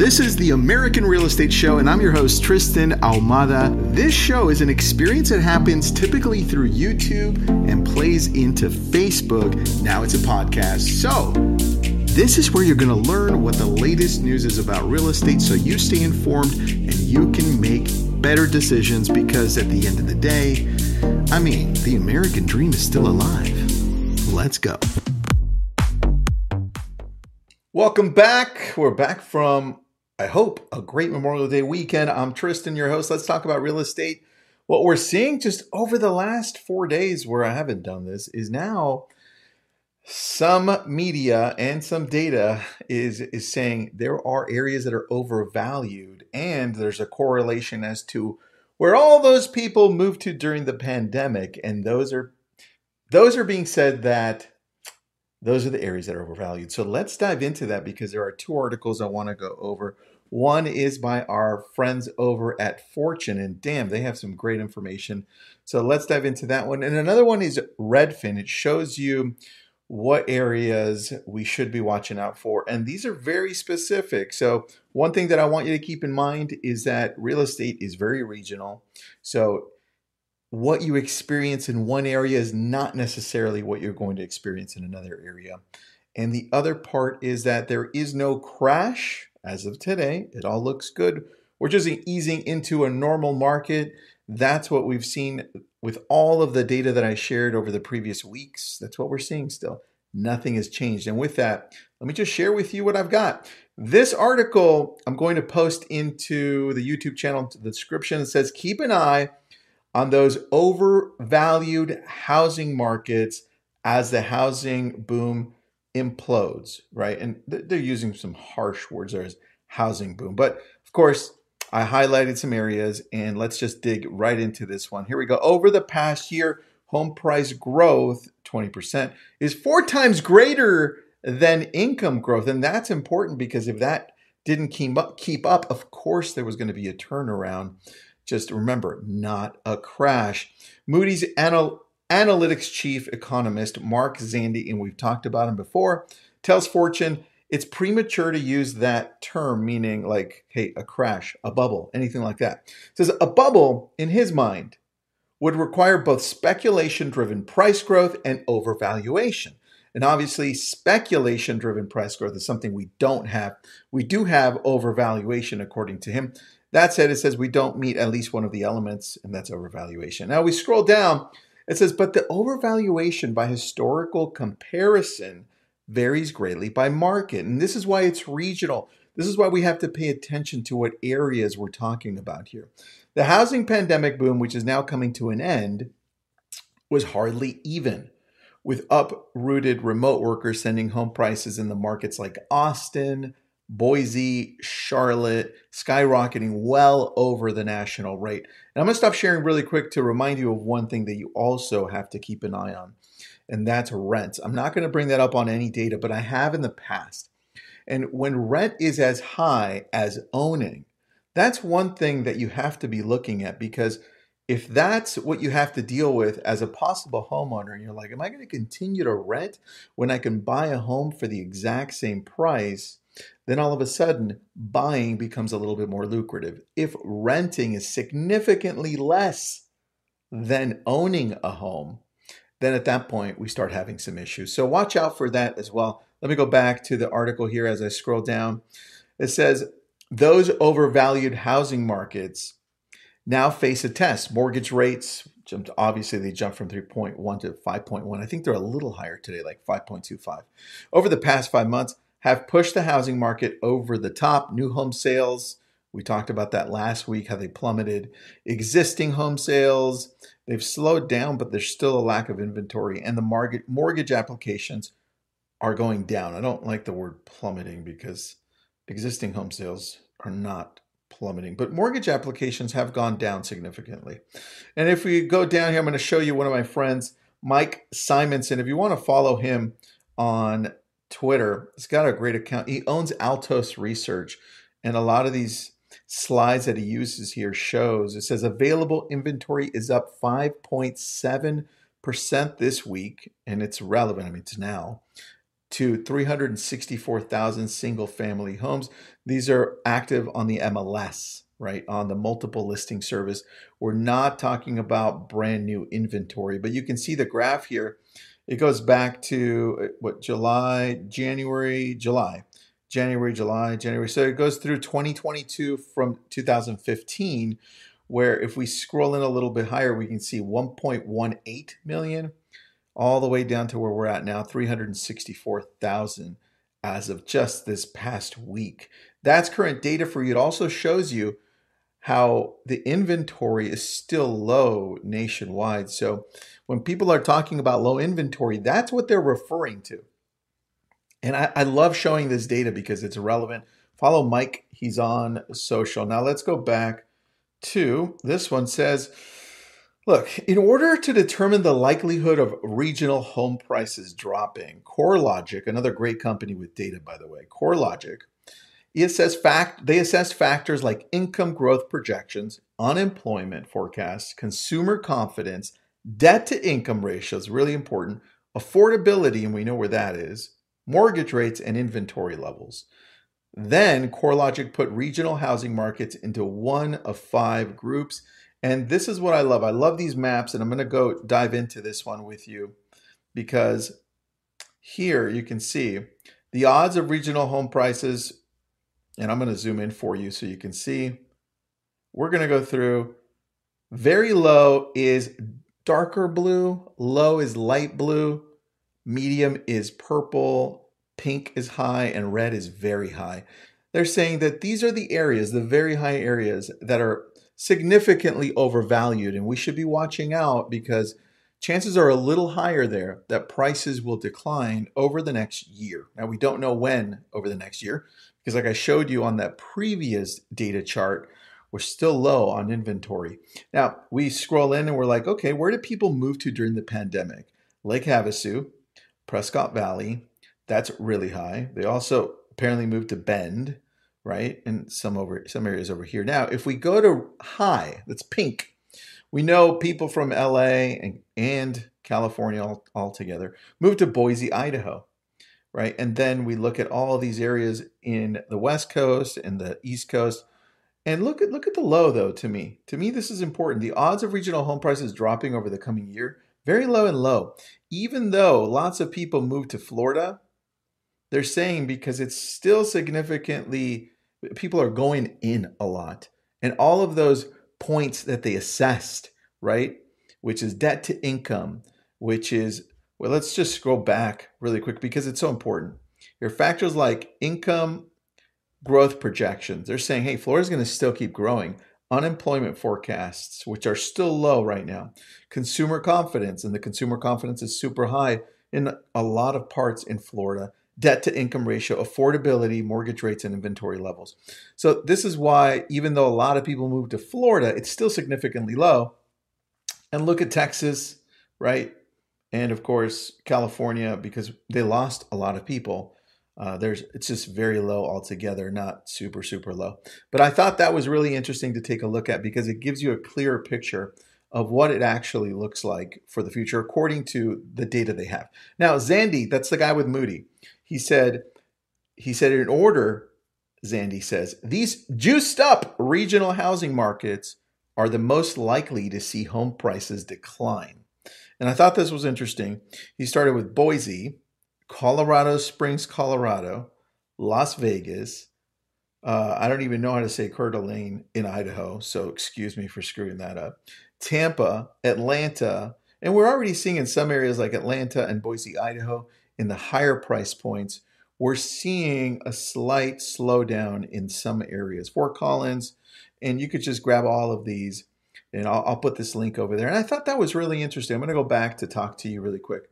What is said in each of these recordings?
This is the American Real Estate Show, and I'm your host, Tristan Ahumada. This show is an experience that happens typically through YouTube and plays into Facebook. Now it's a podcast. So, this is where you're going to learn what the latest news is about real estate so you stay informed and you can make better decisions because at the end of the day, I mean, the American dream is still alive. Let's go. Welcome back. We're back from, I hope, a great Memorial Day weekend. I'm Tristan, your host. Let's talk about real estate. What we're seeing just over the last four days where I haven't done this is now some media and some data is is saying there are areas that are overvalued and there's a correlation as to where all those people moved to during the pandemic and those are those are being said that those are the areas that are overvalued. So let's dive into that because there are two articles I want to go over. One is by our friends over at Fortune, and damn, they have some great information. So let's dive into that one. And another one is Redfin. It shows you what areas we should be watching out for. And these are very specific. So, one thing that I want you to keep in mind is that real estate is very regional. So, what you experience in one area is not necessarily what you're going to experience in another area. And the other part is that there is no crash as of today. It all looks good. We're just easing into a normal market. That's what we've seen with all of the data that I shared over the previous weeks. That's what we're seeing still. Nothing has changed. And with that, let me just share with you what I've got. This article I'm going to post into the YouTube channel the description. It says, keep an eye on those overvalued housing markets as the housing boom implodes, right? And they're using some harsh words there as housing boom. But of course, I highlighted some areas and let's just dig right into this one. Here we go. Over the past year, home price growth, 20%, is four times greater than income growth. And that's important because if that didn't keep up, keep up of course, there was going to be a turnaround. Just remember, not a crash. Moody's anal- analytics chief economist Mark Zandi, and we've talked about him before, tells Fortune it's premature to use that term, meaning like, hey, a crash, a bubble, anything like that. says a bubble, in his mind, would require both speculation driven price growth and overvaluation. And obviously, speculation driven price growth is something we don't have. We do have overvaluation, according to him. That said, it says we don't meet at least one of the elements, and that's overvaluation. Now we scroll down, it says, but the overvaluation by historical comparison varies greatly by market. And this is why it's regional. This is why we have to pay attention to what areas we're talking about here. The housing pandemic boom, which is now coming to an end, was hardly even, with uprooted remote workers sending home prices in the markets like Austin, Boise, Charlotte, skyrocketing well over the national rate. And I'm going to stop sharing really quick to remind you of one thing that you also have to keep an eye on, and that's rent. I'm not going to bring that up on any data, but I have in the past. And when rent is as high as owning, that's one thing that you have to be looking at because if that's what you have to deal with as a possible homeowner, and you're like, am I going to continue to rent when I can buy a home for the exact same price? Then all of a sudden buying becomes a little bit more lucrative. If renting is significantly less than owning a home, then at that point we start having some issues. So watch out for that as well. Let me go back to the article here as I scroll down. It says those overvalued housing markets now face a test. Mortgage rates jumped obviously they jumped from 3.1 to 5.1. I think they're a little higher today like 5.25. Over the past 5 months, have pushed the housing market over the top. New home sales, we talked about that last week, how they plummeted. Existing home sales, they've slowed down, but there's still a lack of inventory. And the mortgage applications are going down. I don't like the word plummeting because existing home sales are not plummeting, but mortgage applications have gone down significantly. And if we go down here, I'm going to show you one of my friends, Mike Simonsen. If you want to follow him on Twitter. He's got a great account. He owns Altos Research, and a lot of these slides that he uses here shows it says available inventory is up 5.7% this week, and it's relevant. I mean, it's now. to 364,000 single family homes. These are active on the MLS, right? On the multiple listing service. We're not talking about brand new inventory, but you can see the graph here. It goes back to uh, what July, January, July, January, July, January. So it goes through 2022 from 2015, where if we scroll in a little bit higher, we can see 1.18 million all the way down to where we're at now 364,000 as of just this past week. That's current data for you. It also shows you how the inventory is still low nationwide. So when people are talking about low inventory, that's what they're referring to. And I, I love showing this data because it's relevant. Follow Mike, he's on social. Now let's go back to this one says, Look, in order to determine the likelihood of regional home prices dropping, CoreLogic, another great company with data, by the way, CoreLogic, assess fact, they assess factors like income growth projections, unemployment forecasts, consumer confidence, debt to income ratios, really important, affordability, and we know where that is, mortgage rates, and inventory levels. Then CoreLogic put regional housing markets into one of five groups and this is what I love. I love these maps, and I'm going to go dive into this one with you because here you can see the odds of regional home prices. And I'm going to zoom in for you so you can see. We're going to go through. Very low is darker blue, low is light blue, medium is purple, pink is high, and red is very high. They're saying that these are the areas, the very high areas that are significantly overvalued. And we should be watching out because chances are a little higher there that prices will decline over the next year. Now, we don't know when over the next year because, like I showed you on that previous data chart, we're still low on inventory. Now, we scroll in and we're like, okay, where did people move to during the pandemic? Lake Havasu, Prescott Valley, that's really high. They also apparently moved to Bend right? And some over some areas over here. Now, if we go to high, that's pink. We know people from LA and, and California all, all together moved to Boise, Idaho, right? And then we look at all these areas in the West Coast and the East Coast. And look at look at the low though to me. To me this is important. The odds of regional home prices dropping over the coming year very low and low. Even though lots of people move to Florida, they're saying because it's still significantly, people are going in a lot. And all of those points that they assessed, right? Which is debt to income, which is, well, let's just scroll back really quick because it's so important. Your factors like income growth projections, they're saying, hey, Florida's going to still keep growing. Unemployment forecasts, which are still low right now. Consumer confidence, and the consumer confidence is super high in a lot of parts in Florida debt to income ratio, affordability, mortgage rates, and inventory levels. So, this is why, even though a lot of people move to Florida, it's still significantly low. And look at Texas, right? And of course, California, because they lost a lot of people. Uh, there's it's just very low altogether, not super super low. But I thought that was really interesting to take a look at because it gives you a clearer picture of what it actually looks like for the future according to the data they have. Now, Zandi, that's the guy with Moody. He said, he said in order, Zandi says, these juiced up regional housing markets are the most likely to see home prices decline. And I thought this was interesting. He started with Boise, Colorado Springs, Colorado, Las Vegas. Uh, I don't even know how to say Coeur d'Alene in Idaho, so excuse me for screwing that up. Tampa, Atlanta, and we're already seeing in some areas like Atlanta and Boise, Idaho, in the higher price points, we're seeing a slight slowdown in some areas. Fort Collins, and you could just grab all of these, and I'll, I'll put this link over there. And I thought that was really interesting. I'm going to go back to talk to you really quick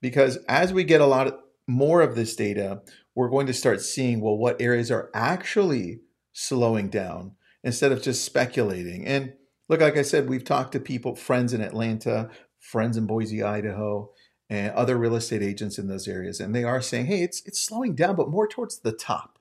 because as we get a lot more of this data, we're going to start seeing well what areas are actually slowing down instead of just speculating. And look, like I said, we've talked to people, friends in Atlanta, friends in Boise, Idaho, and other real estate agents in those areas, and they are saying, hey, it's it's slowing down, but more towards the top.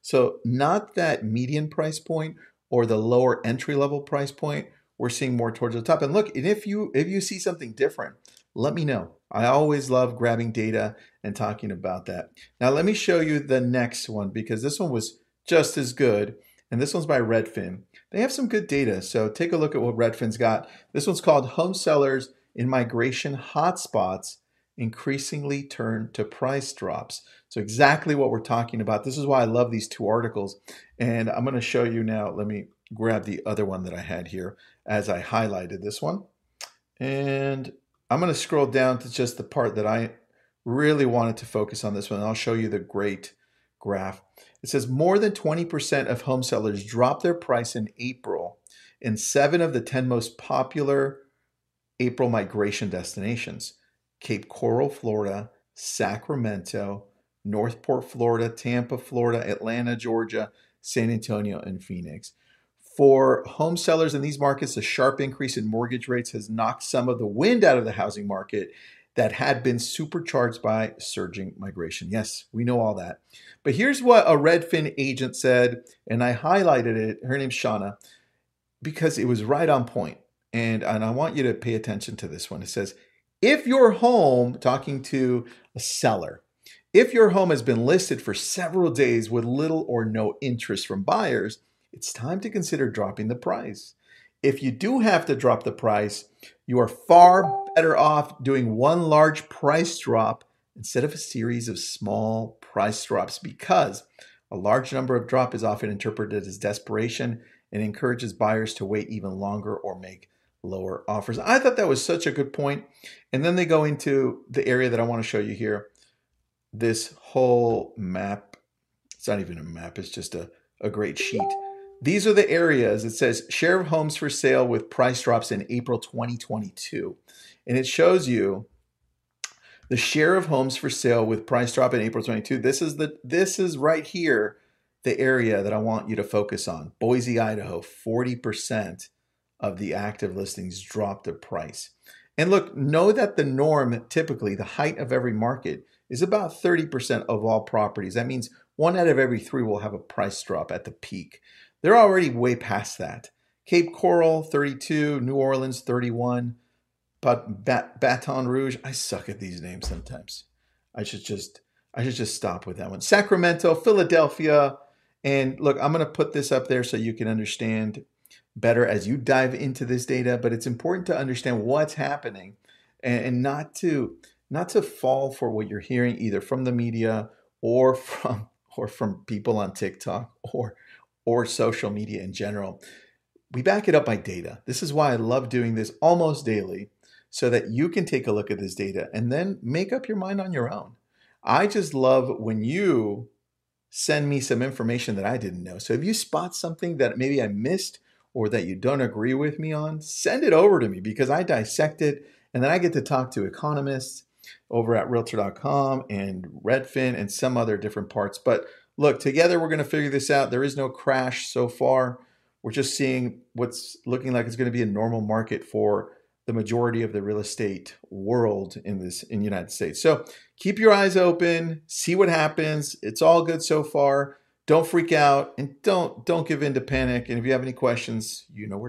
So not that median price point or the lower entry level price point. We're seeing more towards the top. And look, and if you if you see something different, let me know. I always love grabbing data and talking about that. Now, let me show you the next one because this one was just as good. And this one's by Redfin. They have some good data. So take a look at what Redfin's got. This one's called Home Sellers in Migration Hotspots Increasingly Turn to Price Drops. So, exactly what we're talking about. This is why I love these two articles. And I'm going to show you now. Let me grab the other one that I had here as I highlighted this one. And I'm going to scroll down to just the part that I really wanted to focus on this one. I'll show you the great graph. It says more than 20% of home sellers dropped their price in April in seven of the 10 most popular April migration destinations Cape Coral, Florida, Sacramento, North Port, Florida, Tampa, Florida, Atlanta, Georgia, San Antonio, and Phoenix. For home sellers in these markets, a sharp increase in mortgage rates has knocked some of the wind out of the housing market that had been supercharged by surging migration. Yes, we know all that. But here's what a Redfin agent said, and I highlighted it. Her name's Shauna because it was right on point. And, and I want you to pay attention to this one. It says, if your home, talking to a seller, if your home has been listed for several days with little or no interest from buyers, it's time to consider dropping the price. If you do have to drop the price, you are far better off doing one large price drop instead of a series of small price drops because a large number of drop is often interpreted as desperation and encourages buyers to wait even longer or make lower offers. I thought that was such a good point. And then they go into the area that I want to show you here. This whole map, it's not even a map, it's just a, a great sheet these are the areas it says share of homes for sale with price drops in April 2022. And it shows you the share of homes for sale with price drop in April 22. This is the this is right here the area that I want you to focus on. Boise, Idaho, 40% of the active listings dropped the price. And look, know that the norm typically the height of every market is about 30% of all properties. That means one out of every 3 will have a price drop at the peak. They're already way past that. Cape Coral, 32, New Orleans, 31, but Baton Rouge, I suck at these names sometimes. I should just I should just stop with that one. Sacramento, Philadelphia, and look, I'm going to put this up there so you can understand better as you dive into this data, but it's important to understand what's happening and, and not to not to fall for what you're hearing either from the media or from or from people on TikTok or or social media in general. We back it up by data. This is why I love doing this almost daily so that you can take a look at this data and then make up your mind on your own. I just love when you send me some information that I didn't know. So if you spot something that maybe I missed or that you don't agree with me on, send it over to me because I dissect it and then I get to talk to economists over at realtor.com and Redfin and some other different parts. But look, together we're going to figure this out. There is no crash so far. We're just seeing what's looking like it's going to be a normal market for the majority of the real estate world in this in the United States. So keep your eyes open, see what happens. It's all good so far. Don't freak out and don't don't give in to panic. And if you have any questions, you know where